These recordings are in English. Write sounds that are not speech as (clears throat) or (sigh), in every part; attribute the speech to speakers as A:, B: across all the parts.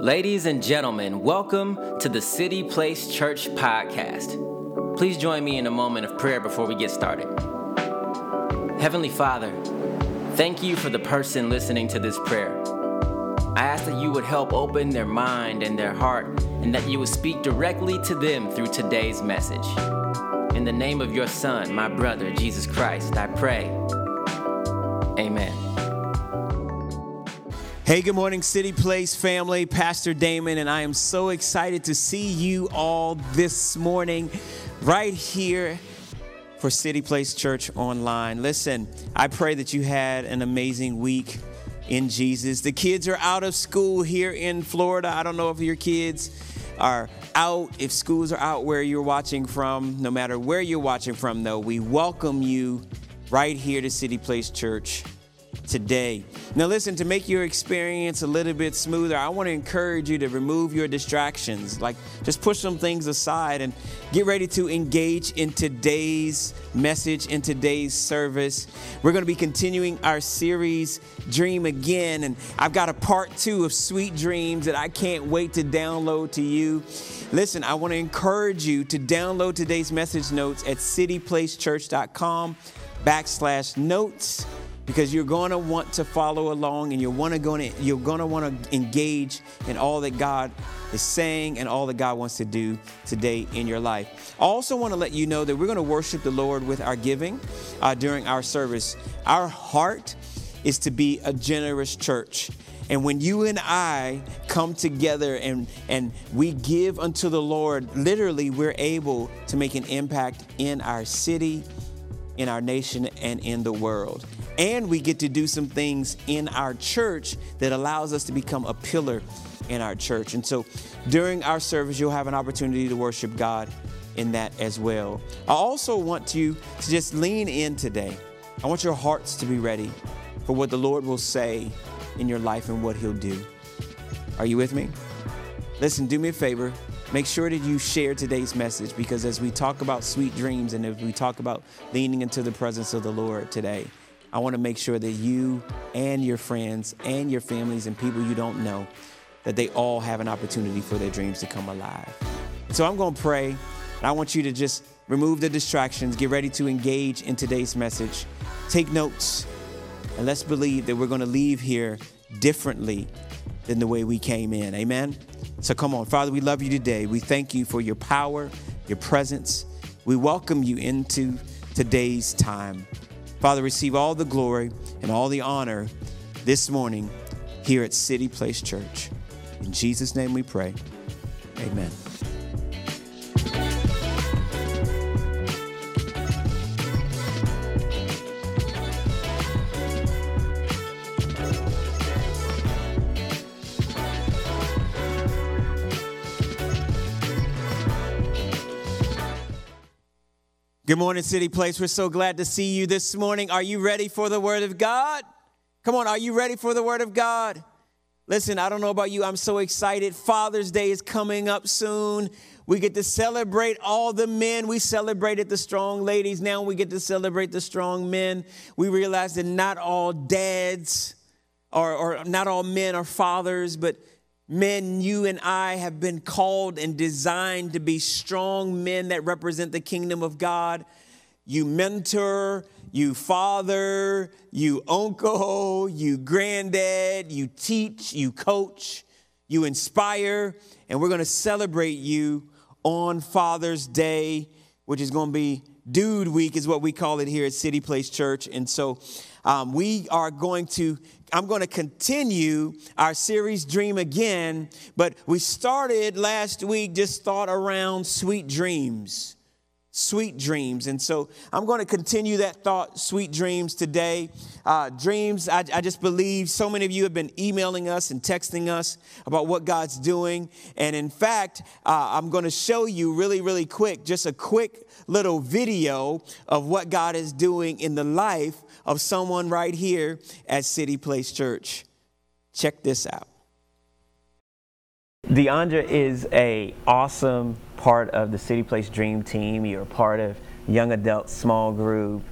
A: Ladies and gentlemen, welcome to the City Place Church podcast. Please join me in a moment of prayer before we get started. Heavenly Father, thank you for the person listening to this prayer. I ask that you would help open their mind and their heart, and that you would speak directly to them through today's message. In the name of your Son, my brother, Jesus Christ, I pray. Amen.
B: Hey, good morning, City Place family. Pastor Damon, and I am so excited to see you all this morning right here for City Place Church Online. Listen, I pray that you had an amazing week in Jesus. The kids are out of school here in Florida. I don't know if your kids are out, if schools are out where you're watching from. No matter where you're watching from, though, we welcome you right here to City Place Church today. Now, listen, to make your experience a little bit smoother, I want to encourage you to remove your distractions. Like, just push some things aside and get ready to engage in today's message, in today's service. We're going to be continuing our series, Dream Again, and I've got a part two of Sweet Dreams that I can't wait to download to you. Listen, I want to encourage you to download today's message notes at cityplacechurch.com backslash notes because you're going to want to follow along and you're to going to you're going to want to engage in all that God is saying and all that God wants to do today in your life. I also want to let you know that we're going to worship the Lord with our giving uh, during our service. Our heart is to be a generous church. And when you and I come together and, and we give unto the Lord, literally, we're able to make an impact in our city, in our nation, and in the world and we get to do some things in our church that allows us to become a pillar in our church. And so during our service, you'll have an opportunity to worship God in that as well. I also want you to just lean in today. I want your hearts to be ready for what the Lord will say in your life and what He'll do. Are you with me? Listen, do me a favor. Make sure that you share today's message because as we talk about sweet dreams and as we talk about leaning into the presence of the Lord today, I want to make sure that you and your friends and your families and people you don't know that they all have an opportunity for their dreams to come alive. So I'm going to pray, and I want you to just remove the distractions, get ready to engage in today's message, take notes, and let's believe that we're going to leave here differently than the way we came in. Amen. So come on, Father, we love you today. We thank you for your power, your presence. We welcome you into today's time. Father, receive all the glory and all the honor this morning here at City Place Church. In Jesus' name we pray. Amen. Good morning, City Place. We're so glad to see you this morning. Are you ready for the Word of God? Come on, are you ready for the Word of God? Listen, I don't know about you, I'm so excited. Father's Day is coming up soon. We get to celebrate all the men. We celebrated the strong ladies. Now we get to celebrate the strong men. We realize that not all dads or, or not all men are fathers, but Men, you and I have been called and designed to be strong men that represent the kingdom of God. You mentor, you father, you uncle, you granddad, you teach, you coach, you inspire, and we're going to celebrate you on Father's Day, which is going to be Dude Week, is what we call it here at City Place Church. And so um, we are going to I'm going to continue our series Dream Again, but we started last week just thought around sweet dreams. Sweet dreams. And so I'm going to continue that thought, sweet dreams, today. Uh, dreams, I, I just believe so many of you have been emailing us and texting us about what God's doing. And in fact, uh, I'm going to show you really, really quick, just a quick little video of what God is doing in the life of someone right here at City Place Church. Check this out. Deandra is a awesome part of the City Place Dream Team. You're a part of young adult small group,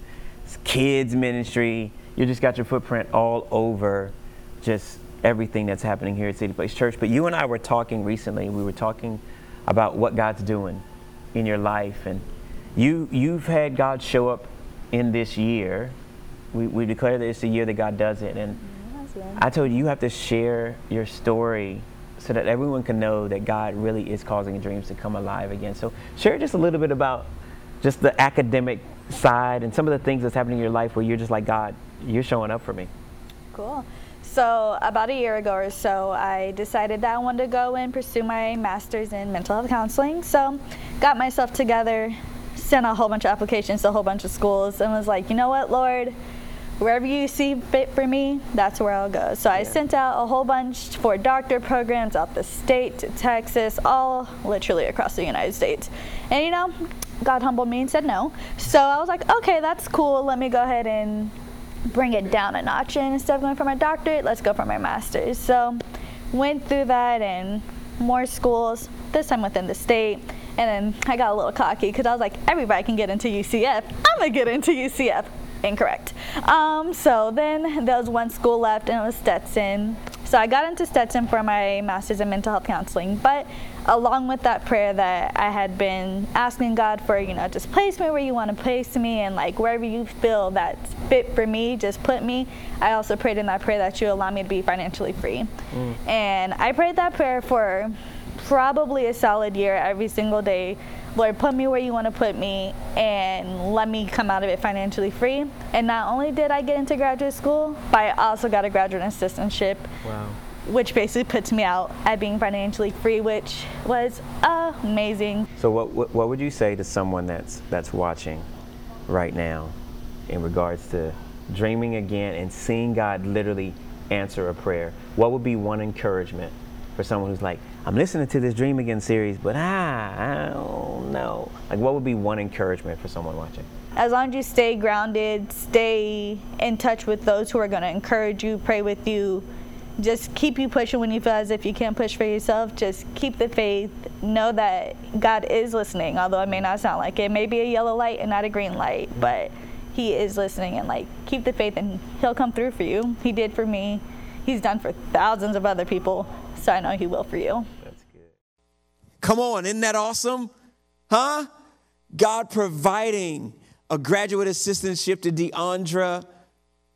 B: kids ministry. You just got your footprint all over just everything that's happening here at City Place Church. But you and I were talking recently. We were talking about what God's doing in your life, and you you've had God show up in this year. We, we declare that it's the year that God does it, and I told you you have to share your story so that everyone can know that God really is causing dreams to come alive again. So share just a little bit about just the academic side and some of the things that's happening in your life where you're just like, God, you're showing up for me.
C: Cool. So, about a year ago or so, I decided that I wanted to go and pursue my master's in mental health counseling. So, got myself together, sent a whole bunch of applications to a whole bunch of schools, and was like, you know what, Lord, wherever you see fit for me, that's where I'll go. So, I sent out a whole bunch for doctor programs out the state to Texas, all literally across the United States. And you know, God humbled me and said no. So, I was like, okay, that's cool. Let me go ahead and bring it down a notch and instead of going for my doctorate let's go for my master's so went through that and more schools this time within the state and then i got a little cocky because i was like everybody can get into ucf i'm gonna get into ucf incorrect um, so then there was one school left and it was stetson so i got into stetson for my master's in mental health counseling but along with that prayer that I had been asking God for, you know, just place me where you want to place me and like wherever you feel that's fit for me, just put me. I also prayed in that prayer that you allow me to be financially free. Mm. And I prayed that prayer for probably a solid year every single day. Lord, put me where you want to put me and let me come out of it financially free. And not only did I get into graduate school, but I also got a graduate assistantship. Wow which basically puts me out at being financially free, which was amazing.
B: So, what, what, what would you say to someone that's that's watching right now, in regards to dreaming again and seeing God literally answer a prayer? What would be one encouragement for someone who's like, I'm listening to this Dream Again series, but ah, I don't know. Like, what would be one encouragement for someone watching?
C: As long as you stay grounded, stay in touch with those who are going to encourage you, pray with you, just keep you pushing when you feel as if you can't push for yourself. Just keep the faith. Know that God is listening, although it may not sound like it. it may be a yellow light and not a green light, but He is listening. And like, keep the faith, and He'll come through for you. He did for me. He's done for thousands of other people, so I know He will for you. That's good.
B: Come on, isn't that awesome? Huh? God providing a graduate assistantship to Deandra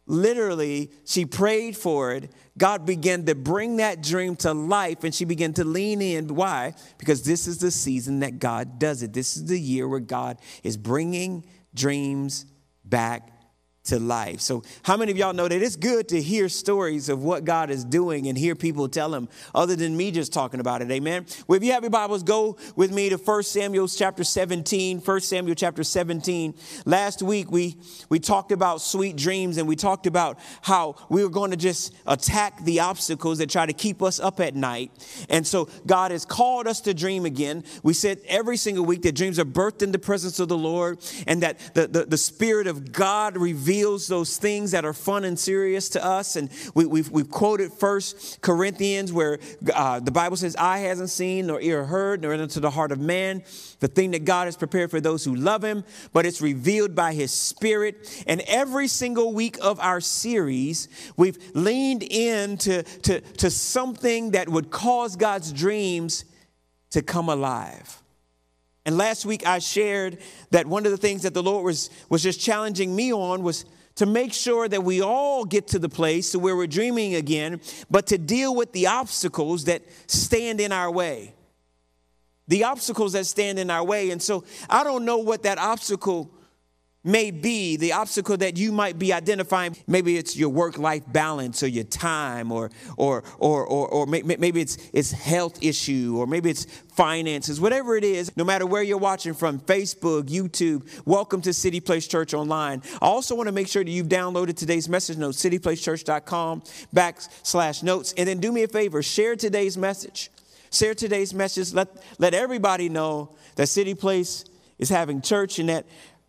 B: literally, she prayed for it. God began to bring that dream to life and she began to lean in. Why? Because this is the season that God does it. This is the year where God is bringing dreams back to life. So, how many of y'all know that it's good to hear stories of what God is doing and hear people tell them other than me just talking about it? Amen. Well, if you have your Bibles, go with me to 1 Samuel chapter 17. 1 Samuel chapter 17. Last week we we talked about sweet dreams and we talked about how we were going to just attack the obstacles that try to keep us up at night. And so God has called us to dream again. We said every single week that dreams are birthed in the presence of the Lord and that the, the, the Spirit of God reveals reveals those things that are fun and serious to us. And we, we've, we've quoted First Corinthians, where uh, the Bible says, "Eye hasn't seen, nor ear heard, nor into the heart of man the thing that God has prepared for those who love Him, but it's revealed by His Spirit." And every single week of our series, we've leaned into to, to something that would cause God's dreams to come alive. And last week I shared that one of the things that the Lord was, was just challenging me on was to make sure that we all get to the place where we're dreaming again, but to deal with the obstacles that stand in our way. The obstacles that stand in our way. And so I don't know what that obstacle may be the obstacle that you might be identifying. Maybe it's your work life balance or your time or or or or, or maybe it's it's health issue or maybe it's finances. Whatever it is no matter where you're watching from facebook youtube welcome to city place church online. I also want to make sure that you've downloaded today's message notes cityplacechurch.com backslash notes. And then do me a favor share today's message. Share today's message. Let let everybody know that city place is having church and that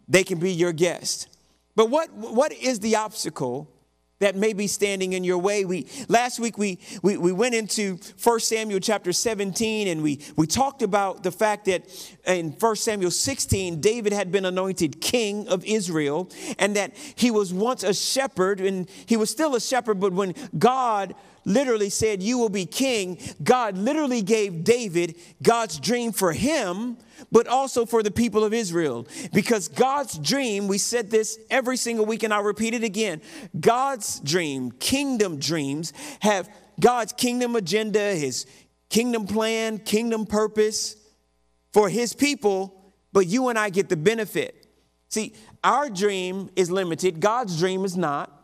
B: they can be your guest. But what, what is the obstacle that may be standing in your way? We, last week we, we, we went into 1 Samuel chapter 17 and we, we talked about the fact that in 1 Samuel 16, David had been anointed king of Israel and that he was once a shepherd and he was still a shepherd, but when God literally said, You will be king, God literally gave David God's dream for him, but also for the people of Israel. Because God's dream, we said this every single week, and I'll repeat it again God's dream, kingdom dreams, have God's kingdom agenda, his kingdom plan, kingdom purpose for his people, but you and I get the benefit. See, our dream is limited, God's dream is not.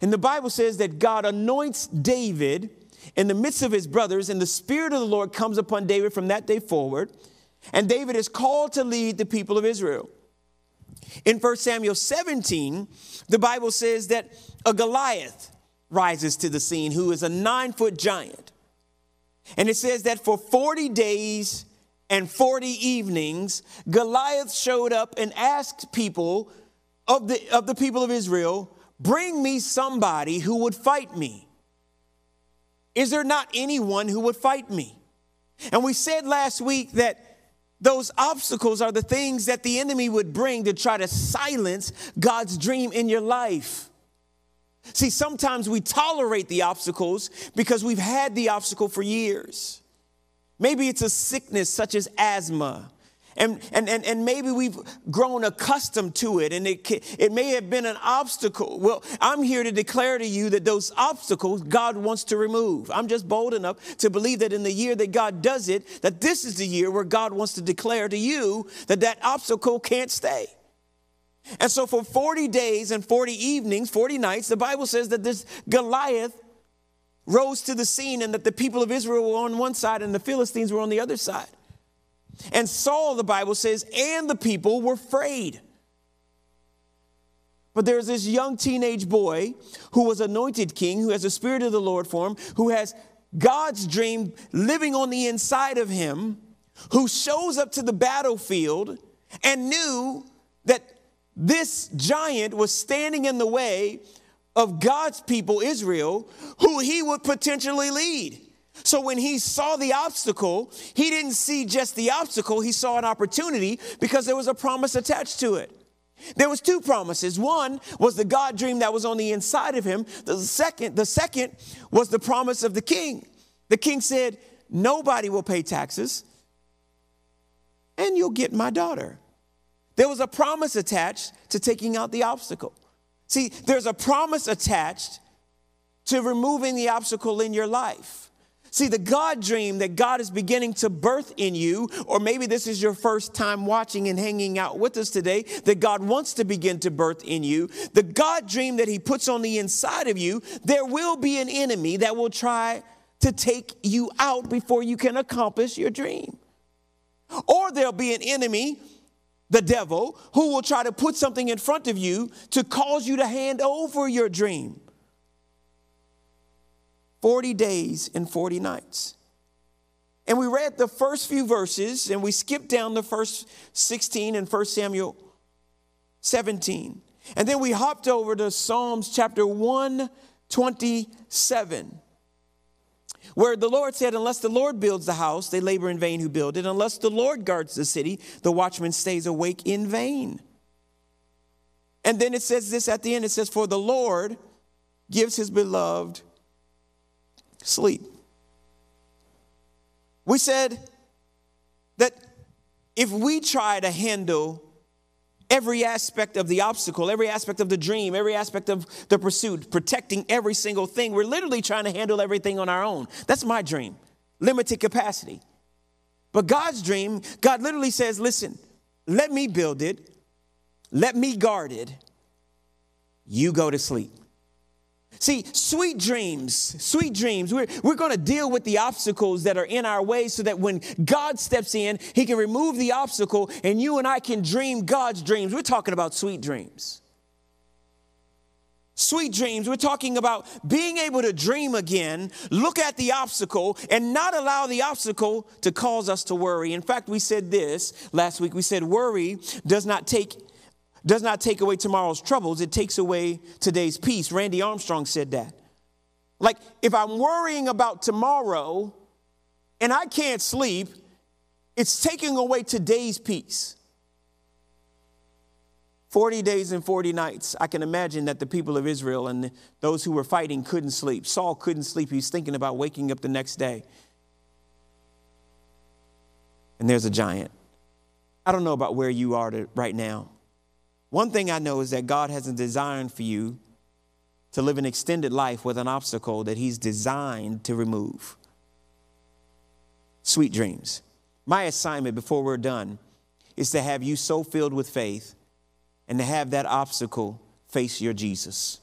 B: And the Bible says that God anoints David in the midst of his brothers, and the Spirit of the Lord comes upon David from that day forward. And David is called to lead the people of Israel. In 1 Samuel 17, the Bible says that a Goliath rises to the scene who is a nine foot giant. And it says that for 40 days and 40 evenings, Goliath showed up and asked people of the, of the people of Israel, Bring me somebody who would fight me. Is there not anyone who would fight me? And we said last week that those obstacles are the things that the enemy would bring to try to silence God's dream in your life. See, sometimes we tolerate the obstacles because we've had the obstacle for years. Maybe it's a sickness such as asthma. And, and, and, and maybe we've grown accustomed to it and it, it may have been an obstacle. Well, I'm here to declare to you that those obstacles God wants to remove. I'm just bold enough to believe that in the year that God does it, that this is the year where God wants to declare to you that that obstacle can't stay. And so for 40 days and 40 evenings, 40 nights, the Bible says that this Goliath rose to the scene and that the people of Israel were on one side and the Philistines were on the other side. And Saul, the Bible says, and the people were afraid. But there's this young teenage boy who was anointed king, who has the Spirit of the Lord for him, who has God's dream living on the inside of him, who shows up to the battlefield and knew that this giant was standing in the way of God's people, Israel, who he would potentially lead. So when he saw the obstacle, he didn't see just the obstacle, he saw an opportunity because there was a promise attached to it. There was two promises. One was the God dream that was on the inside of him. The second, the second was the promise of the king. The king said, "Nobody will pay taxes and you'll get my daughter." There was a promise attached to taking out the obstacle. See, there's a promise attached to removing the obstacle in your life. See, the God dream that God is beginning to birth in you, or maybe this is your first time watching and hanging out with us today, that God wants to begin to birth in you, the God dream that He puts on the inside of you, there will be an enemy that will try to take you out before you can accomplish your dream. Or there'll be an enemy the devil, who will try to put something in front of you to cause you to hand over your dream. 40 days and 40 nights. And we read the first few verses and we skipped down the first 16 in 1 Samuel 17. And then we hopped over to Psalms chapter 127, where the Lord said, Unless the Lord builds the house, they labor in vain who build it. Unless the Lord guards the city, the watchman stays awake in vain. And then it says this at the end it says, For the Lord gives his beloved sleep. We said that if we try to handle every aspect of the obstacle, every aspect of the dream, every aspect of the pursuit, protecting every single thing, we're literally trying to handle everything on our own. That's my dream, limited capacity. But God's dream, God literally says, listen, let me build it, let me guard it, you go to sleep. See, sweet dreams, sweet dreams, we're, we're going to deal with the obstacles that are in our way so that when God steps in, He can remove the obstacle and you and I can dream God's dreams. We're talking about sweet dreams. Sweet dreams, we're talking about being able to dream again, look at the obstacle, and not allow the obstacle to cause us to worry. In fact, we said this last week. We said, worry does not take does not take away tomorrow's troubles, it takes away today's peace. Randy Armstrong said that. Like, if I'm worrying about tomorrow and I can't sleep, it's taking away today's peace. 40 days and 40 nights. I can imagine that the people of Israel and those who were fighting couldn't sleep. Saul couldn't sleep. He was thinking about waking up the next day. And there's a giant. I don't know about where you are to, right now. One thing I know is that God has a design for you to live an extended life with an obstacle that He's designed to remove. Sweet dreams. My assignment before we're done is to have you so filled with faith and to have that obstacle face your Jesus.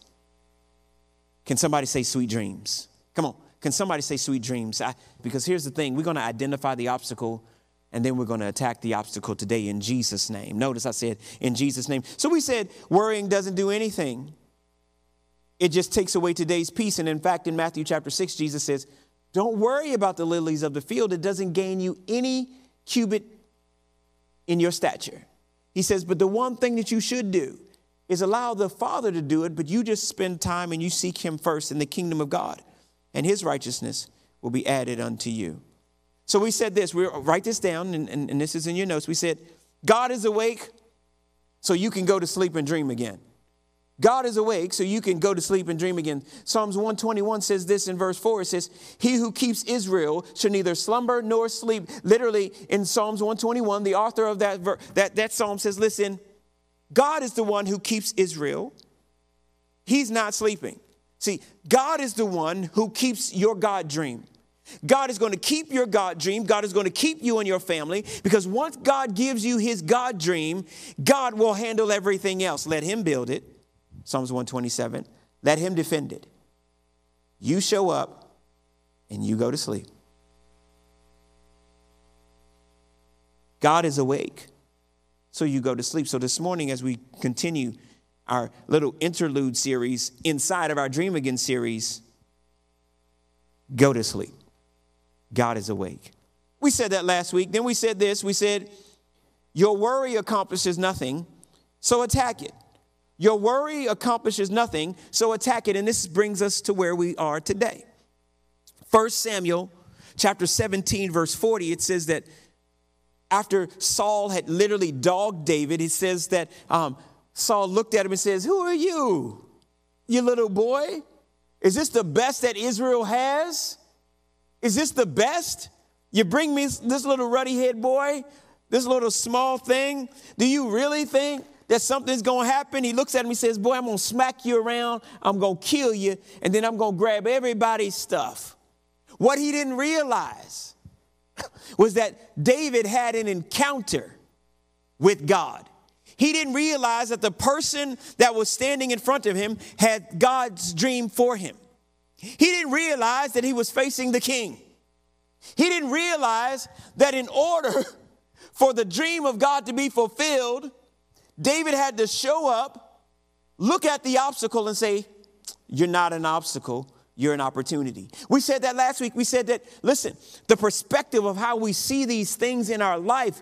B: Can somebody say sweet dreams? Come on. Can somebody say sweet dreams? I, because here's the thing we're going to identify the obstacle and then we're going to attack the obstacle today in Jesus' name. Notice I said in Jesus' name. So we said worrying doesn't do anything, it just takes away today's peace. And in fact, in Matthew chapter 6, Jesus says, Don't worry about the lilies of the field, it doesn't gain you any cubit in your stature. He says, But the one thing that you should do is allow the Father to do it, but you just spend time and you seek Him first in the kingdom of God, and His righteousness will be added unto you. So we said this, we write this down, and, and, and this is in your notes. We said, God is awake, so you can go to sleep and dream again. God is awake, so you can go to sleep and dream again. Psalms 121 says this in verse 4 it says, He who keeps Israel shall neither slumber nor sleep. Literally, in Psalms 121, the author of that, that, that psalm says, Listen, God is the one who keeps Israel. He's not sleeping. See, God is the one who keeps your God dream. God is going to keep your God dream. God is going to keep you and your family because once God gives you his God dream, God will handle everything else. Let him build it. Psalms 127. Let him defend it. You show up and you go to sleep. God is awake, so you go to sleep. So this morning, as we continue our little interlude series inside of our Dream Again series, go to sleep. God is awake. We said that last week. Then we said this we said, Your worry accomplishes nothing, so attack it. Your worry accomplishes nothing, so attack it. And this brings us to where we are today. 1 Samuel chapter 17, verse 40, it says that after Saul had literally dogged David, it says that um, Saul looked at him and says, Who are you, you little boy? Is this the best that Israel has? Is this the best? You bring me this little ruddy head boy, this little small thing? Do you really think that something's gonna happen. He looks at him, he says, Boy, I'm gonna smack you around, I'm gonna kill you, and then I'm gonna grab everybody's stuff. What he didn't realize (laughs) was that David had an encounter with God. He didn't realize that the person that was standing in front of him had God's dream for him. He didn't realize that he was facing the king. He didn't realize that in order (laughs) for the dream of God to be fulfilled, David had to show up, look at the obstacle, and say, You're not an obstacle, you're an opportunity. We said that last week. We said that, listen, the perspective of how we see these things in our life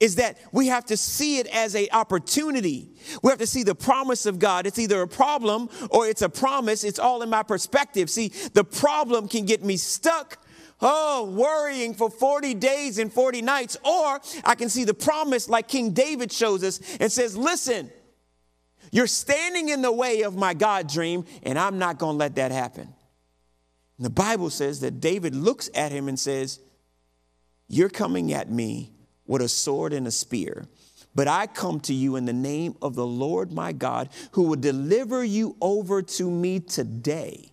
B: is that we have to see it as an opportunity. We have to see the promise of God. It's either a problem or it's a promise. It's all in my perspective. See, the problem can get me stuck oh, worrying for 40 days and 40 nights. Or I can see the promise like King David shows us and says, listen, you're standing in the way of my God dream, and I'm not going to let that happen. And the Bible says that David looks at him and says, You're coming at me with a sword and a spear. But I come to you in the name of the Lord my God, who will deliver you over to me today.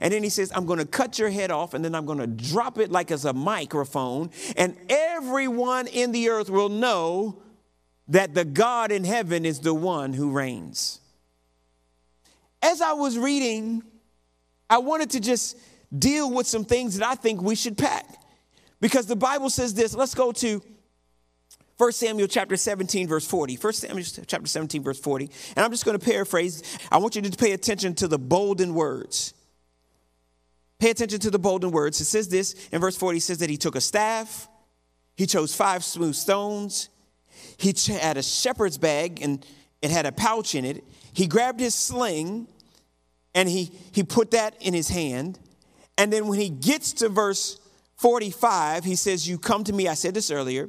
B: And then he says, I'm going to cut your head off and then I'm going to drop it like as a microphone. And everyone in the earth will know that the God in heaven is the one who reigns. As I was reading, I wanted to just deal with some things that I think we should pack. Because the Bible says this. Let's go to 1 Samuel chapter 17, verse 40. 1 Samuel chapter 17, verse 40. And I'm just going to paraphrase. I want you to pay attention to the bolden words. Pay attention to the bolden words. It says this in verse 40 it says that he took a staff, he chose five smooth stones, he had a shepherd's bag and it had a pouch in it. He grabbed his sling and he, he put that in his hand. And then when he gets to verse 45, he says, You come to me, I said this earlier,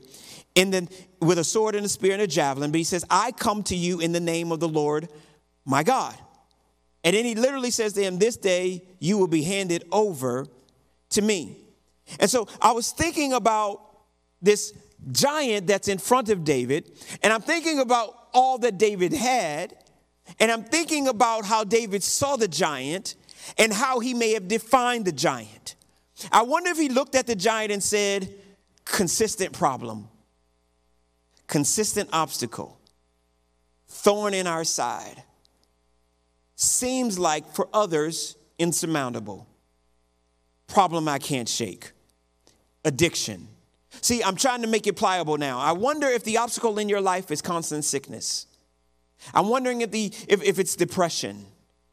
B: in the, with a sword and a spear and a javelin, but he says, I come to you in the name of the Lord my God. And then he literally says to him, This day you will be handed over to me. And so I was thinking about this giant that's in front of David, and I'm thinking about all that David had, and I'm thinking about how David saw the giant and how he may have defined the giant. I wonder if he looked at the giant and said, consistent problem, consistent obstacle, thorn in our side, seems like for others insurmountable, problem I can't shake, addiction. See, I'm trying to make it pliable now. I wonder if the obstacle in your life is constant sickness. I'm wondering if, the, if, if it's depression,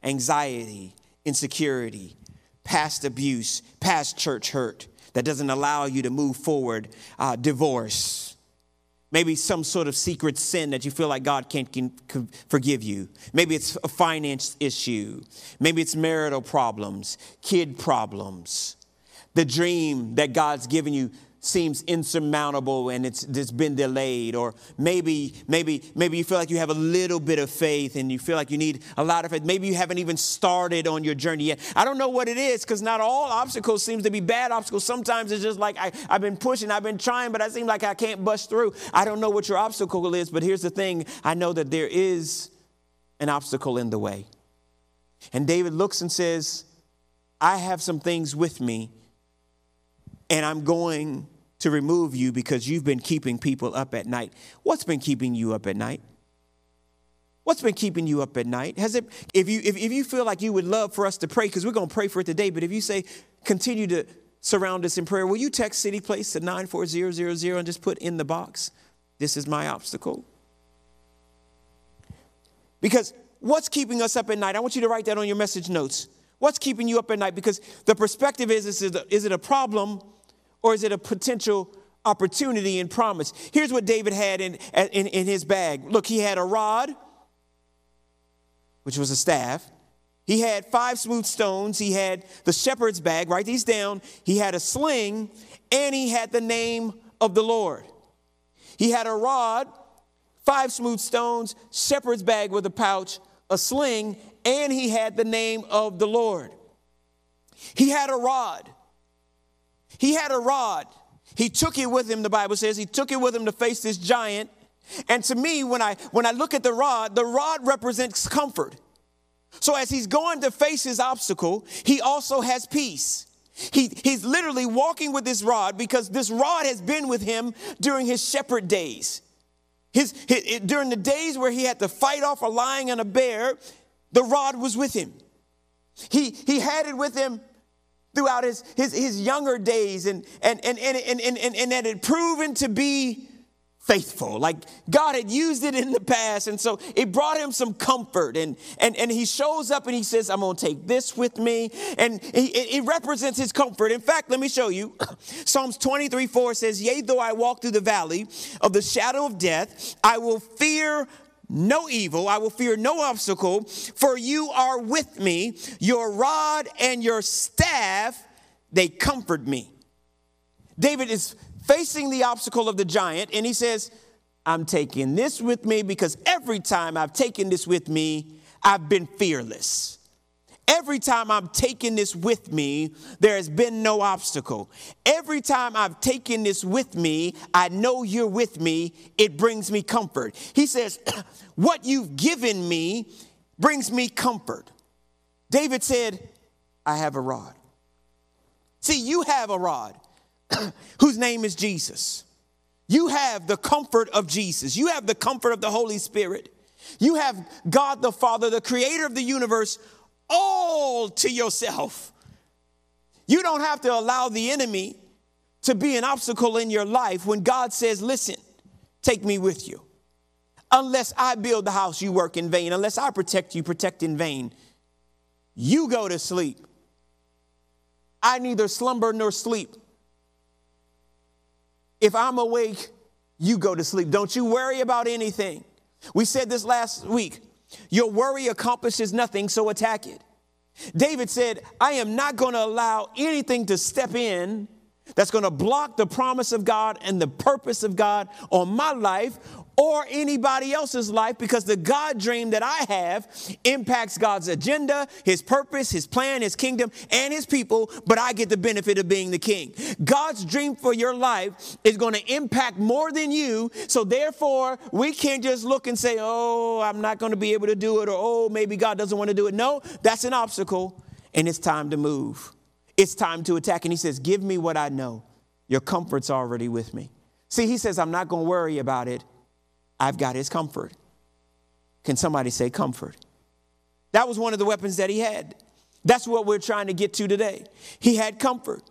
B: anxiety, insecurity, past abuse, past church hurt that doesn't allow you to move forward, uh, divorce, maybe some sort of secret sin that you feel like God can't can, forgive you. Maybe it's a finance issue, maybe it's marital problems, kid problems, the dream that God's given you seems insurmountable and it's, it's been delayed or maybe maybe maybe you feel like you have a little bit of faith and you feel like you need a lot of faith. Maybe you haven't even started on your journey yet. I don't know what it is because not all obstacles seems to be bad obstacles. Sometimes it's just like I, i've been pushing i've been trying but i seem like i can't bust through. I don't know what your obstacle is but here's the thing. I know that there is an obstacle in the way. And david looks and says i have some things with me and i'm going to remove you because you've been keeping people up at night. What's been keeping you up at night? What's been keeping you up at night? Has it, if you, if, if you feel like you would love for us to pray, because we're going to pray for it today, but if you say, continue to surround us in prayer, will you text City Place to 94000 and just put in the box, this is my obstacle? Because what's keeping us up at night? I want you to write that on your message notes. What's keeping you up at night? Because the perspective is, is it a, is it a problem or is it a potential opportunity and promise? Here's what David had in, in, in his bag. Look, he had a rod, which was a staff. He had five smooth stones. He had the shepherd's bag, write these down. He had a sling, and he had the name of the Lord. He had a rod, five smooth stones, shepherd's bag with a pouch, a sling, and he had the name of the Lord. He had a rod. He had a rod. He took it with him, the Bible says. He took it with him to face this giant. And to me, when I when I look at the rod, the rod represents comfort. So as he's going to face his obstacle, he also has peace. He, he's literally walking with this rod because this rod has been with him during his shepherd days. His, his, during the days where he had to fight off a lion and a bear, the rod was with him. He, he had it with him throughout his, his, his younger days and, and, and, and, and, and, and, and that had proven to be faithful. Like God had used it in the past. And so it brought him some comfort. And, and, and he shows up and he says, I'm going to take this with me. And it represents his comfort. In fact, let me show you. (clears throat) Psalms 23 4 says, Yea, though I walk through the valley of the shadow of death, I will fear no evil, I will fear no obstacle, for you are with me. Your rod and your staff, they comfort me. David is facing the obstacle of the giant, and he says, I'm taking this with me because every time I've taken this with me, I've been fearless. Every time I'm taking this with me, there has been no obstacle. Every time I've taken this with me, I know you're with me. It brings me comfort. He says, (clears throat) What you've given me brings me comfort. David said, I have a rod. See, you have a rod (clears throat) whose name is Jesus. You have the comfort of Jesus. You have the comfort of the Holy Spirit. You have God the Father, the creator of the universe, all to yourself. You don't have to allow the enemy to be an obstacle in your life when God says, Listen, take me with you. Unless I build the house, you work in vain. Unless I protect you, protect in vain. You go to sleep. I neither slumber nor sleep. If I'm awake, you go to sleep. Don't you worry about anything. We said this last week. Your worry accomplishes nothing, so attack it. David said, I am not going to allow anything to step in that's going to block the promise of God and the purpose of God on my life or anybody else's life because the God dream that I have impacts God's agenda, His purpose, His plan, His kingdom, and His people, but I get the benefit of being the king. God's dream for your life is going to impact more than you, so therefore we can't just look and say, oh, I'm not going to be able to do it, or oh, maybe God doesn't want to do it. No, that's an obstacle, and it's time to move. It's time to attack. And He says, Give me what I know. Your comfort's already with me. See, He says, I'm not going to worry about it. I've got his comfort. Can somebody say comfort? That was one of the weapons that he had. That's what we're trying to get to today. He had comfort.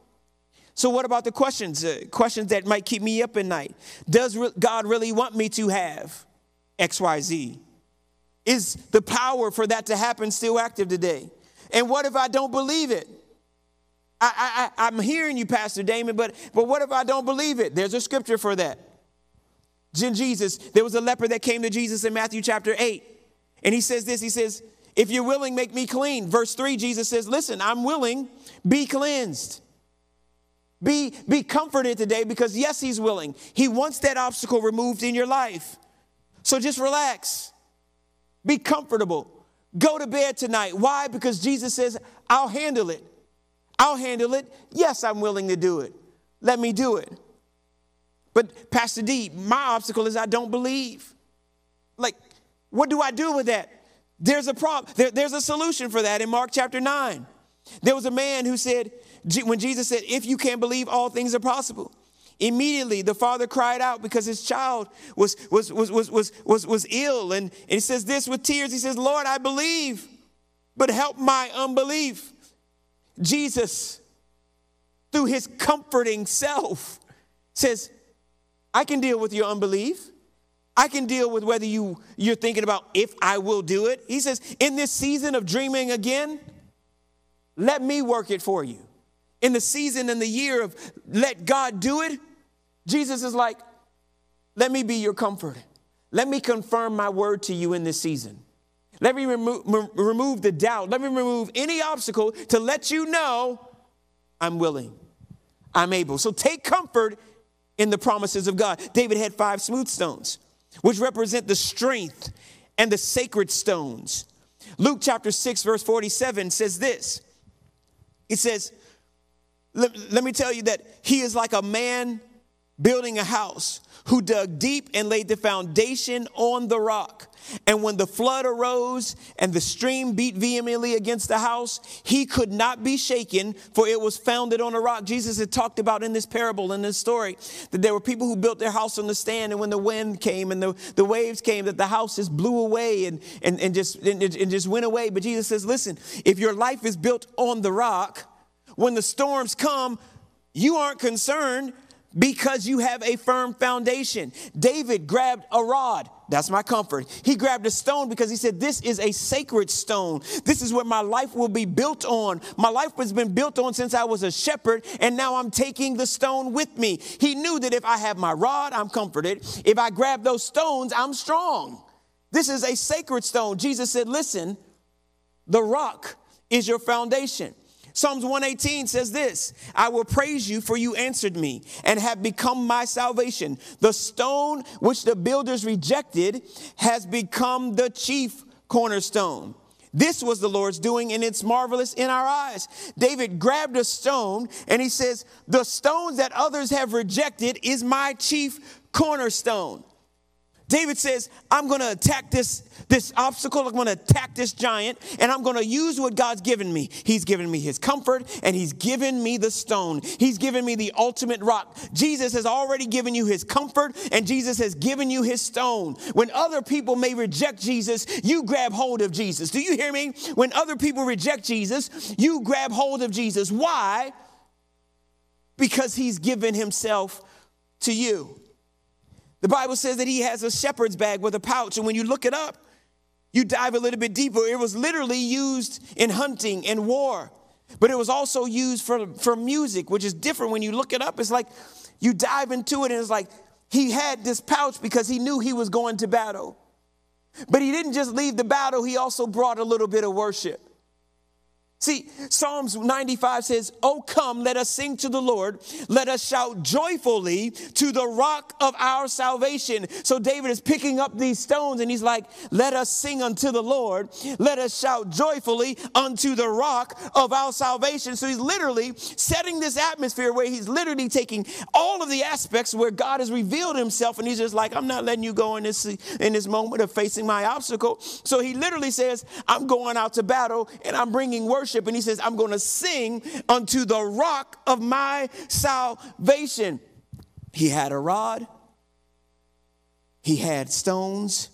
B: So, what about the questions? Uh, questions that might keep me up at night. Does re- God really want me to have XYZ? Is the power for that to happen still active today? And what if I don't believe it? I, I, I'm hearing you, Pastor Damon, but, but what if I don't believe it? There's a scripture for that. Jesus, there was a leper that came to Jesus in Matthew chapter 8. And he says this He says, If you're willing, make me clean. Verse 3, Jesus says, Listen, I'm willing, be cleansed. Be, be comforted today because, yes, He's willing. He wants that obstacle removed in your life. So just relax, be comfortable. Go to bed tonight. Why? Because Jesus says, I'll handle it. I'll handle it. Yes, I'm willing to do it. Let me do it. But Pastor D, my obstacle is I don't believe. Like, what do I do with that? There's a problem. There, there's a solution for that in Mark chapter 9. There was a man who said, when Jesus said, If you can believe, all things are possible. Immediately the father cried out because his child was, was, was, was, was, was, was ill. And, and he says this with tears. He says, Lord, I believe, but help my unbelief. Jesus, through his comforting self, says, I can deal with your unbelief. I can deal with whether you, you're thinking about if I will do it. He says, in this season of dreaming again, let me work it for you. In the season and the year of let God do it, Jesus is like, let me be your comfort. Let me confirm my word to you in this season. Let me remo- remove the doubt. Let me remove any obstacle to let you know I'm willing, I'm able. So take comfort in the promises of God. David had five smooth stones, which represent the strength and the sacred stones. Luke chapter 6, verse 47 says this It says, let, let me tell you that he is like a man building a house who dug deep and laid the foundation on the rock. And when the flood arose and the stream beat vehemently against the house, he could not be shaken, for it was founded on a rock. Jesus had talked about in this parable, in this story, that there were people who built their house on the stand, and when the wind came and the, the waves came, that the houses blew away and, and, and, just, and, and just went away. But Jesus says, listen, if your life is built on the rock, when the storms come, you aren't concerned because you have a firm foundation. David grabbed a rod. That's my comfort. He grabbed a stone because he said, This is a sacred stone. This is what my life will be built on. My life has been built on since I was a shepherd, and now I'm taking the stone with me. He knew that if I have my rod, I'm comforted. If I grab those stones, I'm strong. This is a sacred stone. Jesus said, Listen, the rock is your foundation. Psalms 118 says this I will praise you, for you answered me and have become my salvation. The stone which the builders rejected has become the chief cornerstone. This was the Lord's doing, and it's marvelous in our eyes. David grabbed a stone and he says, The stones that others have rejected is my chief cornerstone. David says, I'm going to attack this, this obstacle. I'm going to attack this giant, and I'm going to use what God's given me. He's given me his comfort, and he's given me the stone. He's given me the ultimate rock. Jesus has already given you his comfort, and Jesus has given you his stone. When other people may reject Jesus, you grab hold of Jesus. Do you hear me? When other people reject Jesus, you grab hold of Jesus. Why? Because he's given himself to you. The Bible says that he has a shepherd's bag with a pouch, and when you look it up, you dive a little bit deeper. It was literally used in hunting and war, but it was also used for, for music, which is different. When you look it up, it's like you dive into it, and it's like he had this pouch because he knew he was going to battle. But he didn't just leave the battle, he also brought a little bit of worship. See, Psalms 95 says, Oh, come, let us sing to the Lord. Let us shout joyfully to the rock of our salvation. So David is picking up these stones and he's like, Let us sing unto the Lord. Let us shout joyfully unto the rock of our salvation. So he's literally setting this atmosphere where he's literally taking all of the aspects where God has revealed himself and he's just like, I'm not letting you go in this, in this moment of facing my obstacle. So he literally says, I'm going out to battle and I'm bringing worship worship and he says, I'm going to sing unto the rock of my salvation. He had a rod, he had stones,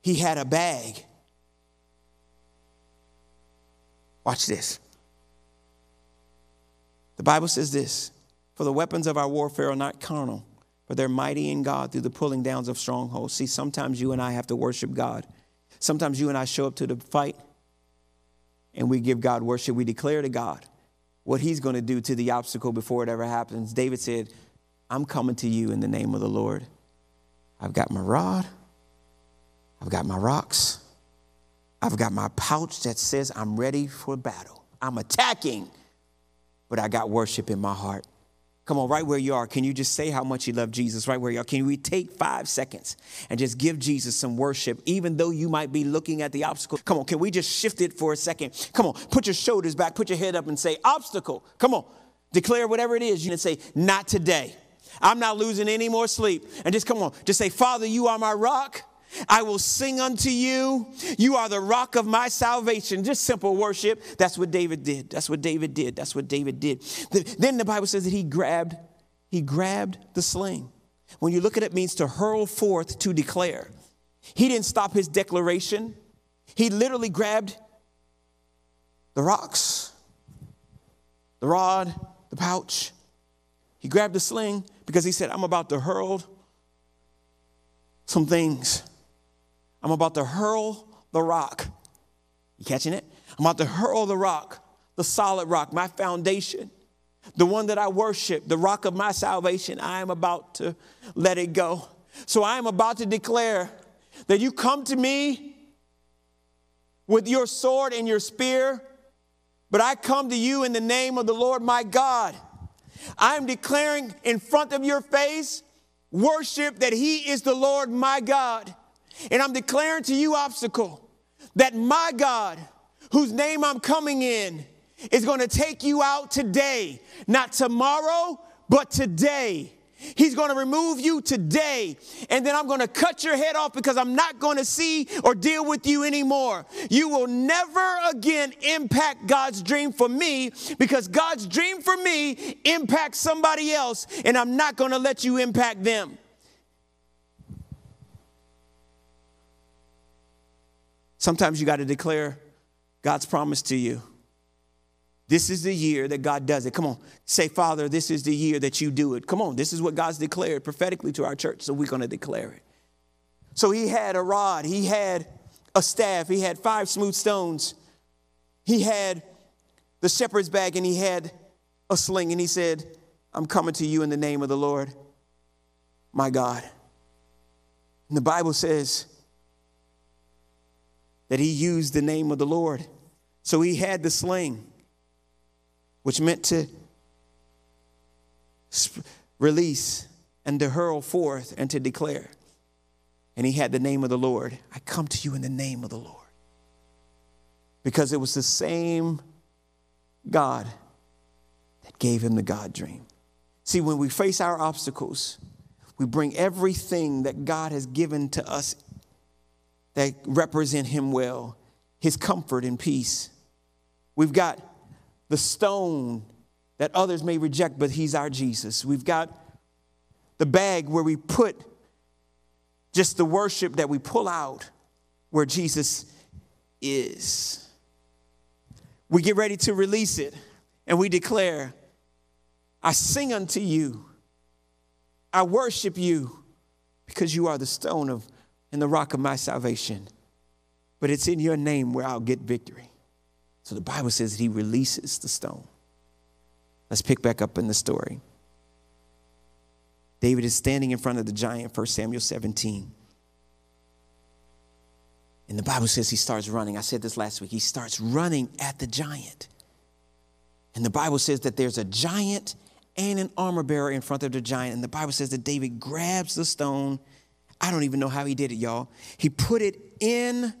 B: he had a bag. Watch this. The Bible says this For the weapons of our warfare are not carnal, but they're mighty in God through the pulling downs of strongholds. See, sometimes you and I have to worship God. Sometimes you and I show up to the fight and we give God worship. We declare to God what He's going to do to the obstacle before it ever happens. David said, I'm coming to you in the name of the Lord. I've got my rod, I've got my rocks, I've got my pouch that says I'm ready for battle. I'm attacking, but I got worship in my heart. Come on, right where you are, can you just say how much you love Jesus right where you are? Can we take five seconds and just give Jesus some worship, even though you might be looking at the obstacle? Come on, can we just shift it for a second? Come on, put your shoulders back, put your head up, and say, Obstacle. Come on, declare whatever it is. You can say, Not today. I'm not losing any more sleep. And just come on, just say, Father, you are my rock. I will sing unto you. You are the rock of my salvation. Just simple worship. That's what David did. That's what David did. That's what David did. Then the Bible says that he grabbed, he grabbed the sling. When you look at it, it means to hurl forth to declare. He didn't stop his declaration. He literally grabbed the rocks, the rod, the pouch. He grabbed the sling because he said, I'm about to hurl some things. I'm about to hurl the rock. You catching it? I'm about to hurl the rock, the solid rock, my foundation, the one that I worship, the rock of my salvation. I am about to let it go. So I am about to declare that you come to me with your sword and your spear, but I come to you in the name of the Lord my God. I am declaring in front of your face worship that He is the Lord my God. And I'm declaring to you, obstacle, that my God, whose name I'm coming in, is going to take you out today, not tomorrow, but today. He's going to remove you today. And then I'm going to cut your head off because I'm not going to see or deal with you anymore. You will never again impact God's dream for me because God's dream for me impacts somebody else, and I'm not going to let you impact them. Sometimes you got to declare God's promise to you. This is the year that God does it. Come on, say, Father, this is the year that you do it. Come on, this is what God's declared prophetically to our church, so we're going to declare it. So he had a rod, he had a staff, he had five smooth stones, he had the shepherd's bag, and he had a sling, and he said, I'm coming to you in the name of the Lord, my God. And the Bible says, that he used the name of the Lord. So he had the sling, which meant to release and to hurl forth and to declare. And he had the name of the Lord. I come to you in the name of the Lord. Because it was the same God that gave him the God dream. See, when we face our obstacles, we bring everything that God has given to us that represent him well, his comfort and peace. We've got the stone that others may reject, but he's our Jesus. We've got the bag where we put just the worship that we pull out where Jesus is. We get ready to release it and we declare, I sing unto you, I worship you because you are the stone of and the rock of my salvation. But it's in your name where I'll get victory. So the Bible says that he releases the stone. Let's pick back up in the story. David is standing in front of the giant, 1 Samuel 17. And the Bible says he starts running. I said this last week. He starts running at the giant. And the Bible says that there's a giant and an armor bearer in front of the giant. And the Bible says that David grabs the stone. I don't even know how he did it, y'all. He put it in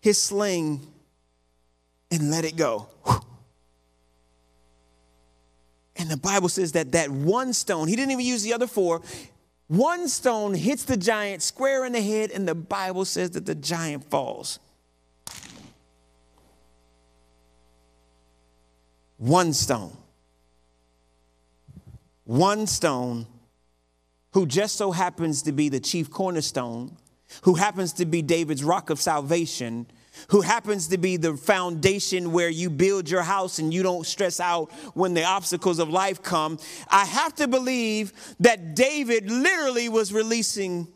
B: his sling and let it go. And the Bible says that that one stone, he didn't even use the other four, one stone hits the giant square in the head, and the Bible says that the giant falls. One stone. One stone, who just so happens to be the chief cornerstone, who happens to be David's rock of salvation, who happens to be the foundation where you build your house and you don't stress out when the obstacles of life come. I have to believe that David literally was releasing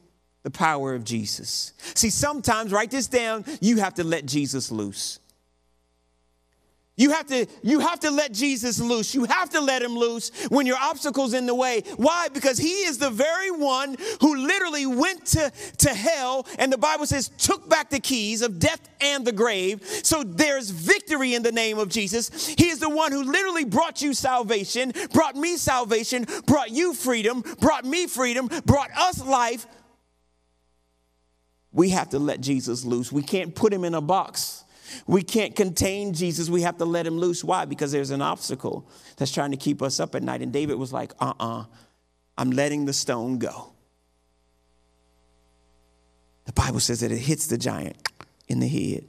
B: the power of Jesus. See, sometimes, write this down, you have to let Jesus loose. You have to you have to let Jesus loose. You have to let him loose when your obstacles in the way. Why? Because he is the very one who literally went to, to hell and the Bible says took back the keys of death and the grave. So there's victory in the name of Jesus. He is the one who literally brought you salvation, brought me salvation, brought you freedom, brought me freedom, brought us life. We have to let Jesus loose. We can't put him in a box. We can't contain Jesus. We have to let him loose. Why? Because there's an obstacle that's trying to keep us up at night. And David was like, uh uh-uh, uh, i am letting the stone go. The Bible says that it hits the giant in the head.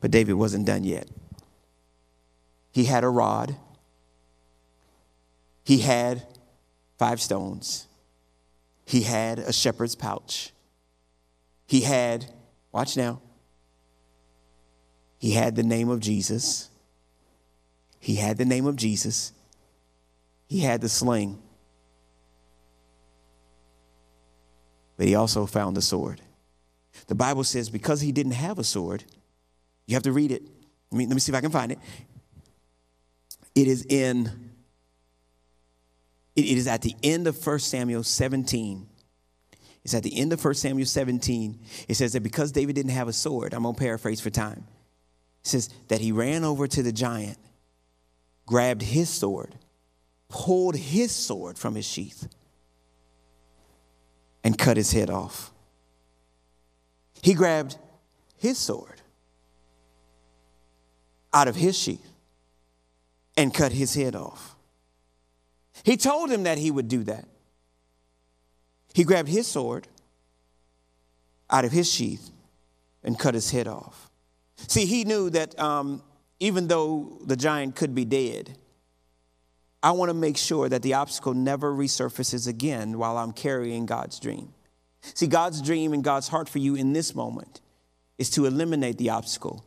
B: But David wasn't done yet. He had a rod, he had five stones, he had a shepherd's pouch. He had, watch now, he had the name of Jesus. He had the name of Jesus. He had the sling. But he also found the sword. The Bible says because he didn't have a sword, you have to read it. Let me, let me see if I can find it. It is in, it is at the end of 1 Samuel 17. It's at the end of 1 Samuel 17. It says that because David didn't have a sword, I'm going to paraphrase for time. It says that he ran over to the giant, grabbed his sword, pulled his sword from his sheath, and cut his head off. He grabbed his sword out of his sheath and cut his head off. He told him that he would do that. He grabbed his sword out of his sheath and cut his head off. See, he knew that um, even though the giant could be dead, I want to make sure that the obstacle never resurfaces again while I'm carrying God's dream. See, God's dream and God's heart for you in this moment is to eliminate the obstacle,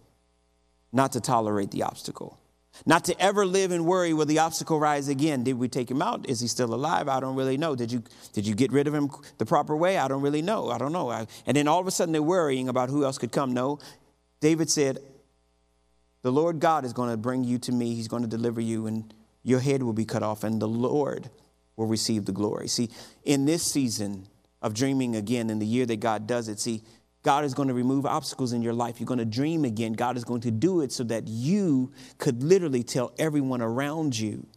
B: not to tolerate the obstacle. Not to ever live and worry will the obstacle rise again. Did we take him out? Is he still alive? I don't really know. Did you, did you get rid of him the proper way? I don't really know. I don't know. I, and then all of a sudden they're worrying about who else could come. No. David said, The Lord God is going to bring you to me. He's going to deliver you, and your head will be cut off, and the Lord will receive the glory. See, in this season of dreaming again, in the year that God does it, see, God is going to remove obstacles in your life. You're going to dream again. God is going to do it so that you could literally tell everyone around you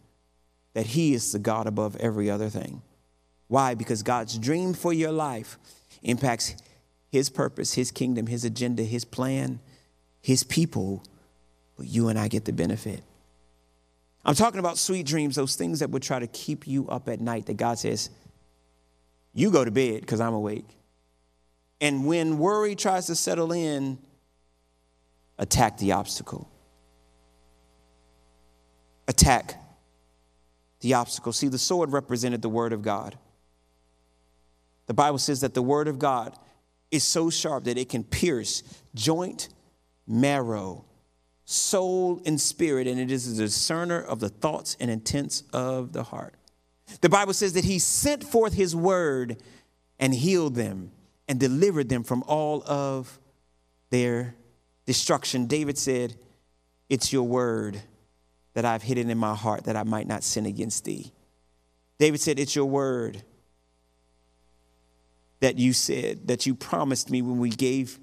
B: that He is the God above every other thing. Why? Because God's dream for your life impacts His purpose, His kingdom, His agenda, His plan, His people. But you and I get the benefit. I'm talking about sweet dreams, those things that would try to keep you up at night, that God says, You go to bed because I'm awake. And when worry tries to settle in, attack the obstacle. Attack the obstacle. See, the sword represented the Word of God. The Bible says that the Word of God is so sharp that it can pierce joint, marrow, soul, and spirit, and it is a discerner of the thoughts and intents of the heart. The Bible says that He sent forth His Word and healed them and delivered them from all of their destruction. David said, It's your word that I've hidden in my heart that I might not sin against thee. David said, It's your word that you said, that you promised me when we gave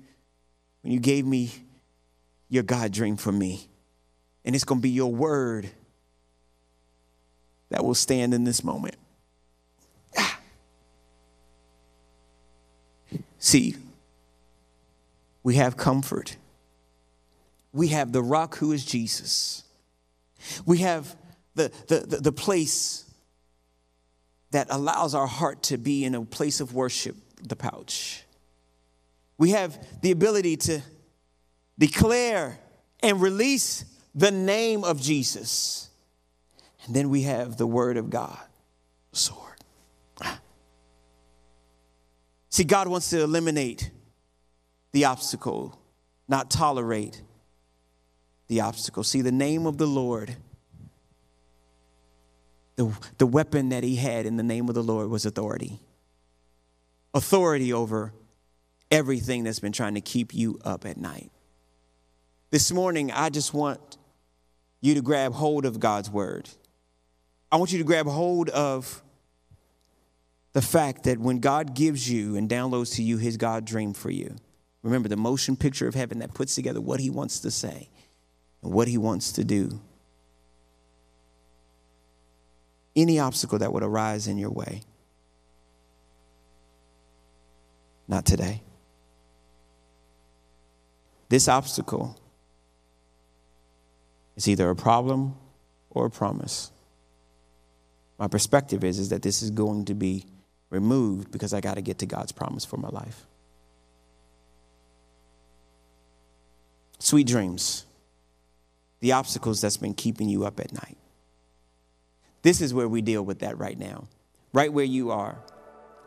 B: when you gave me your God dream for me. And it's going to be your word that will stand in this moment. See, we have comfort. We have the rock who is Jesus. We have the, the, the, the place that allows our heart to be in a place of worship, the pouch. We have the ability to declare and release the name of Jesus. And then we have the word of God, sword. See, God wants to eliminate the obstacle, not tolerate the obstacle. See, the name of the Lord the, the weapon that he had in the name of the Lord was authority. Authority over everything that's been trying to keep you up at night. This morning, I just want you to grab hold of God's word. I want you to grab hold of the fact that when God gives you and downloads to you his God dream for you, remember the motion picture of heaven that puts together what he wants to say and what he wants to do. any obstacle that would arise in your way. Not today. This obstacle is either a problem or a promise. My perspective is, is that this is going to be removed because I got to get to God's promise for my life. Sweet dreams, the obstacles that's been keeping you up at night. This is where we deal with that right now. Right where you are.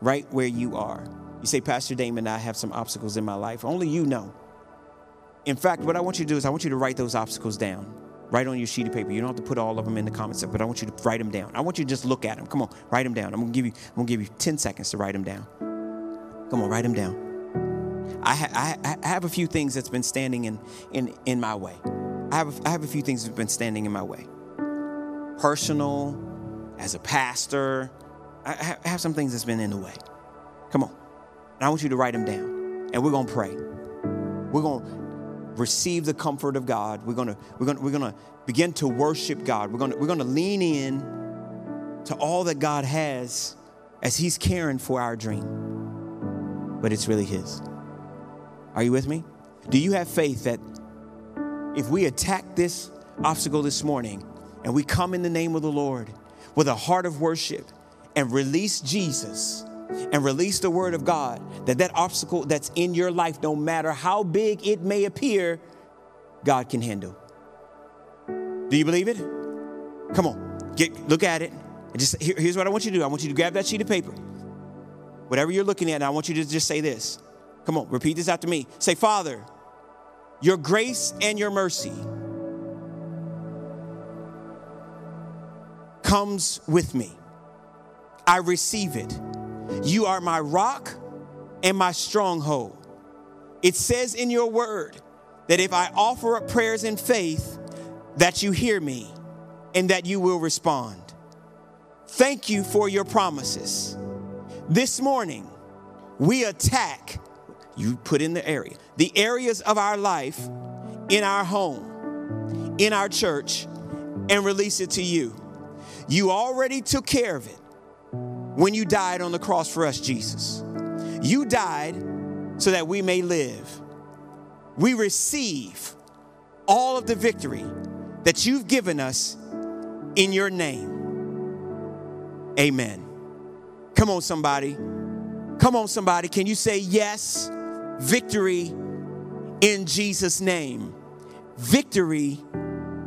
B: Right where you are. You say, Pastor Damon, I have some obstacles in my life. Only you know. In fact, what I want you to do is I want you to write those obstacles down. Write on your sheet of paper. You don't have to put all of them in the comments, but I want you to write them down. I want you to just look at them. Come on, write them down. I'm gonna give you. I'm gonna give you 10 seconds to write them down. Come on, write them down. I, ha- I, I have a few things that's been standing in in in my way. I have a, I have a few things that's been standing in my way personal, as a pastor. I have some things that's been in the way. Come on. And I want you to write them down. And we're going to pray. We're going to receive the comfort of God. We're to we're to, we're to begin to worship God. We're to we're to lean in to all that God has as he's caring for our dream. But it's really his. Are you with me? Do you have faith that if we attack this obstacle this morning, and we come in the name of the Lord with a heart of worship and release Jesus and release the word of God, that that obstacle that's in your life, no matter how big it may appear, God can handle. Do you believe it? Come on, get look at it. And just here, here's what I want you to do. I want you to grab that sheet of paper. Whatever you're looking at, I want you to just say this. Come on, repeat this after me. Say, Father, your grace and your mercy comes with me. I receive it. You are my rock and my stronghold. It says in your word that if I offer up prayers in faith, that you hear me and that you will respond. Thank you for your promises. This morning, we attack, you put in the area, the areas of our life in our home, in our church, and release it to you. You already took care of it when you died on the cross for us, Jesus. You died so that we may live. We receive all of the victory that you've given us in your name. Amen. Come on, somebody. Come on, somebody. Can you say yes? Victory in Jesus' name. Victory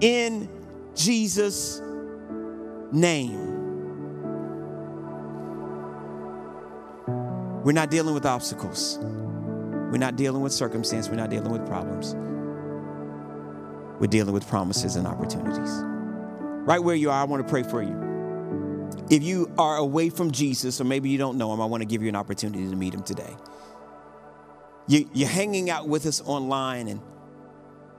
B: in Jesus' name. We're not dealing with obstacles. We're not dealing with circumstance. We're not dealing with problems. We're dealing with promises and opportunities. Right where you are, I want to pray for you. If you are away from Jesus, or maybe you don't know him, I want to give you an opportunity to meet him today. You, you're hanging out with us online, and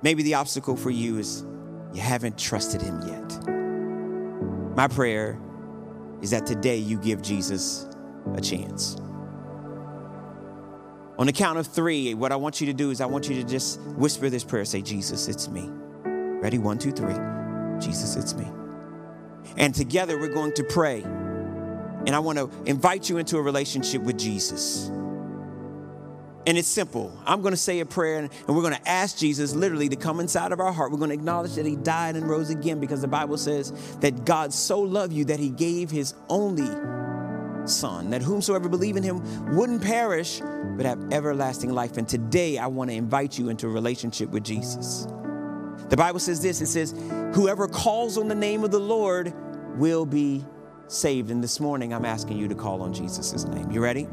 B: maybe the obstacle for you is you haven't trusted him yet. My prayer is that today you give Jesus a chance. On the count of three, what I want you to do is I want you to just whisper this prayer. Say, Jesus, it's me. Ready? One, two, three. Jesus, it's me. And together we're going to pray. And I want to invite you into a relationship with Jesus. And it's simple. I'm going to say a prayer and, we're going to ask Jesus literally to come inside of our heart. We're going to acknowledge that he died and rose again because the Bible says that God so loved you that he gave his only son, that whomsoever believe in him wouldn't perish but have everlasting life. And today I want to invite you into a relationship with Jesus. The Bible says this it says, Whoever calls on the name of the Lord will be saved. And this morning I'm asking you to call on Jesus' name. You ready?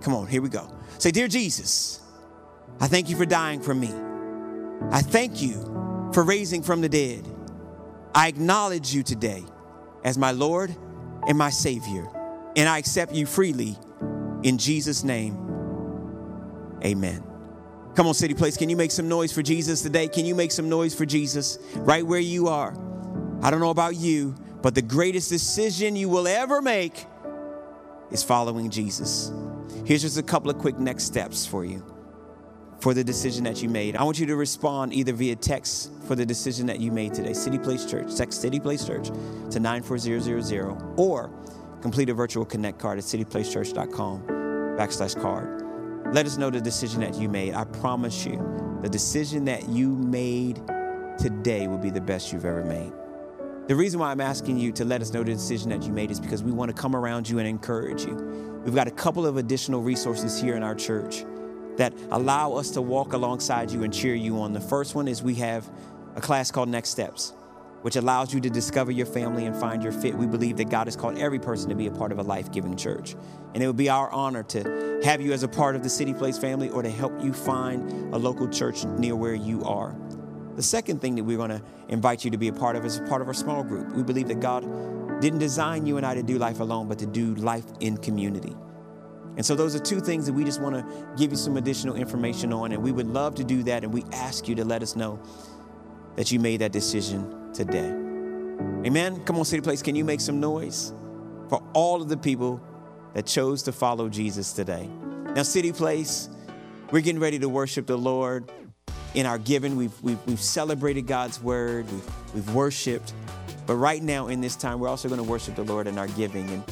B: Come on, here we go. Say, Dear Jesus, I thank you for dying for me. I thank you for raising from the dead. I acknowledge you today as my Lord and my Savior, and I accept you freely in Jesus' name. Amen. Come on, City Place, can you make some noise for Jesus today? Can you make some noise for Jesus right where you are? I don't know about you, but the greatest decision you will ever make is following Jesus. Here's just a couple of quick next steps for you for the decision that you made. I want you to respond either via text for the decision that you made today, City Place Church, text City Place Church to 94000, or complete a virtual connect card at cityplacechurch.com backslash card. Let us know the decision that you made. I promise you, the decision that you made today will be the best you've ever made. The reason why I'm asking you to let us know the decision that you made is because we want to come around you and encourage you. We've got a couple of additional resources here in our church that allow us to walk alongside you and cheer you on. The first one is we have a class called Next Steps, which allows you to discover your family and find your fit. We believe that God has called every person to be a part of a life giving church. And it would be our honor to have you as a part of the City Place family or to help you find a local church near where you are. The second thing that we're going to invite you to be a part of is a part of our small group. We believe that God didn't design you and I to do life alone, but to do life in community. And so, those are two things that we just want to give you some additional information on. And we would love to do that. And we ask you to let us know that you made that decision today. Amen. Come on, City Place, can you make some noise for all of the people that chose to follow Jesus today? Now, City Place, we're getting ready to worship the Lord in our giving. We've, we've, we've celebrated God's word, we've, we've worshiped. But right now, in this time, we're also going to worship the Lord in our giving. And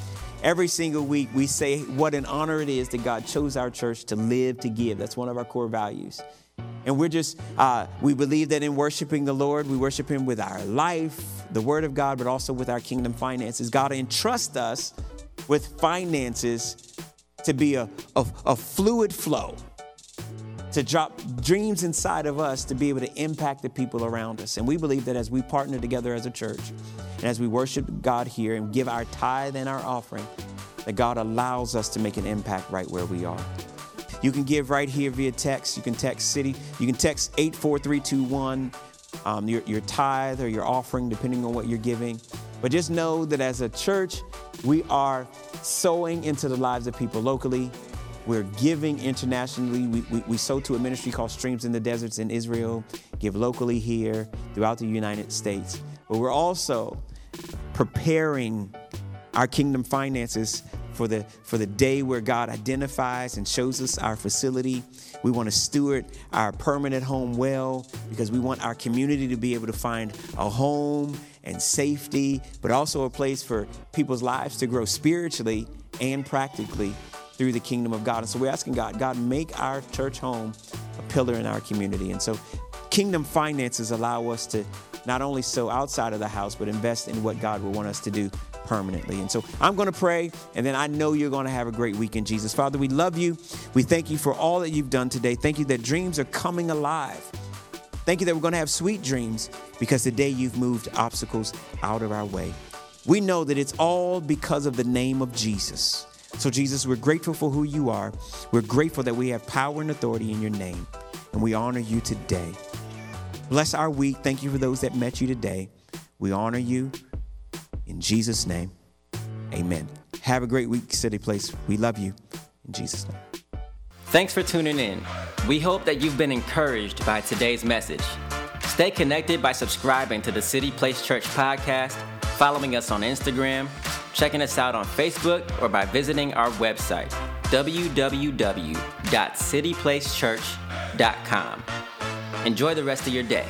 B: every single week, we say what an honor it is that God chose our church to live to give. That's one of our core values. And we're just, uh, we believe that in worshiping the Lord, we worship Him with our life, the Word of God, but also with our kingdom finances. God entrusts us with finances to be a, a, a fluid flow to drop dreams inside of us to be able to impact the people around us. And we believe that as we partner together as a church and as we worship God here and give our tithe and our offering, that God allows us to make an impact right where we are. You can give right here via text. You can text city. You can text 84321, um, your, your tithe or your offering, depending on what you're giving. But just know that as a church, we are sowing into the lives of people locally we're giving internationally. We, we, we sow to a ministry called Streams in the Deserts in Israel, give locally here throughout the United States. But we're also preparing our kingdom finances for the for the day where God identifies and shows us our facility. We want to steward our permanent home well because we want our community to be able to find a home and safety, but also a place for people's lives to grow spiritually and practically through the kingdom of God. And so we're asking God, God, make our church home a pillar in our community. And so kingdom finances allow us to not only sow outside of the house, but invest in what God will want us to do permanently. And so I'm going to pray, and then I know you're going to have a great weekend, Jesus. Father, we love you. We thank you for all that you've done today. Thank you that dreams are coming alive. Thank you that we're going to have sweet dreams because today you've moved obstacles out of our way. We know that it's all because of the name of Jesus. So, Jesus, we're grateful for who you are. We're grateful that we have power and authority in your name, and we honor you today. Bless our week. Thank you for those that met you today. We honor you in Jesus' name. Amen. Have a great week, City Place. We love you in Jesus' name.
A: Thanks for tuning in. We hope that you've been encouraged by today's message. Stay connected by subscribing to the City Place Church podcast, following us on Instagram, checking us out on Facebook, or by visiting our website, www www.cityplacechurch.com. Enjoy the rest of your day.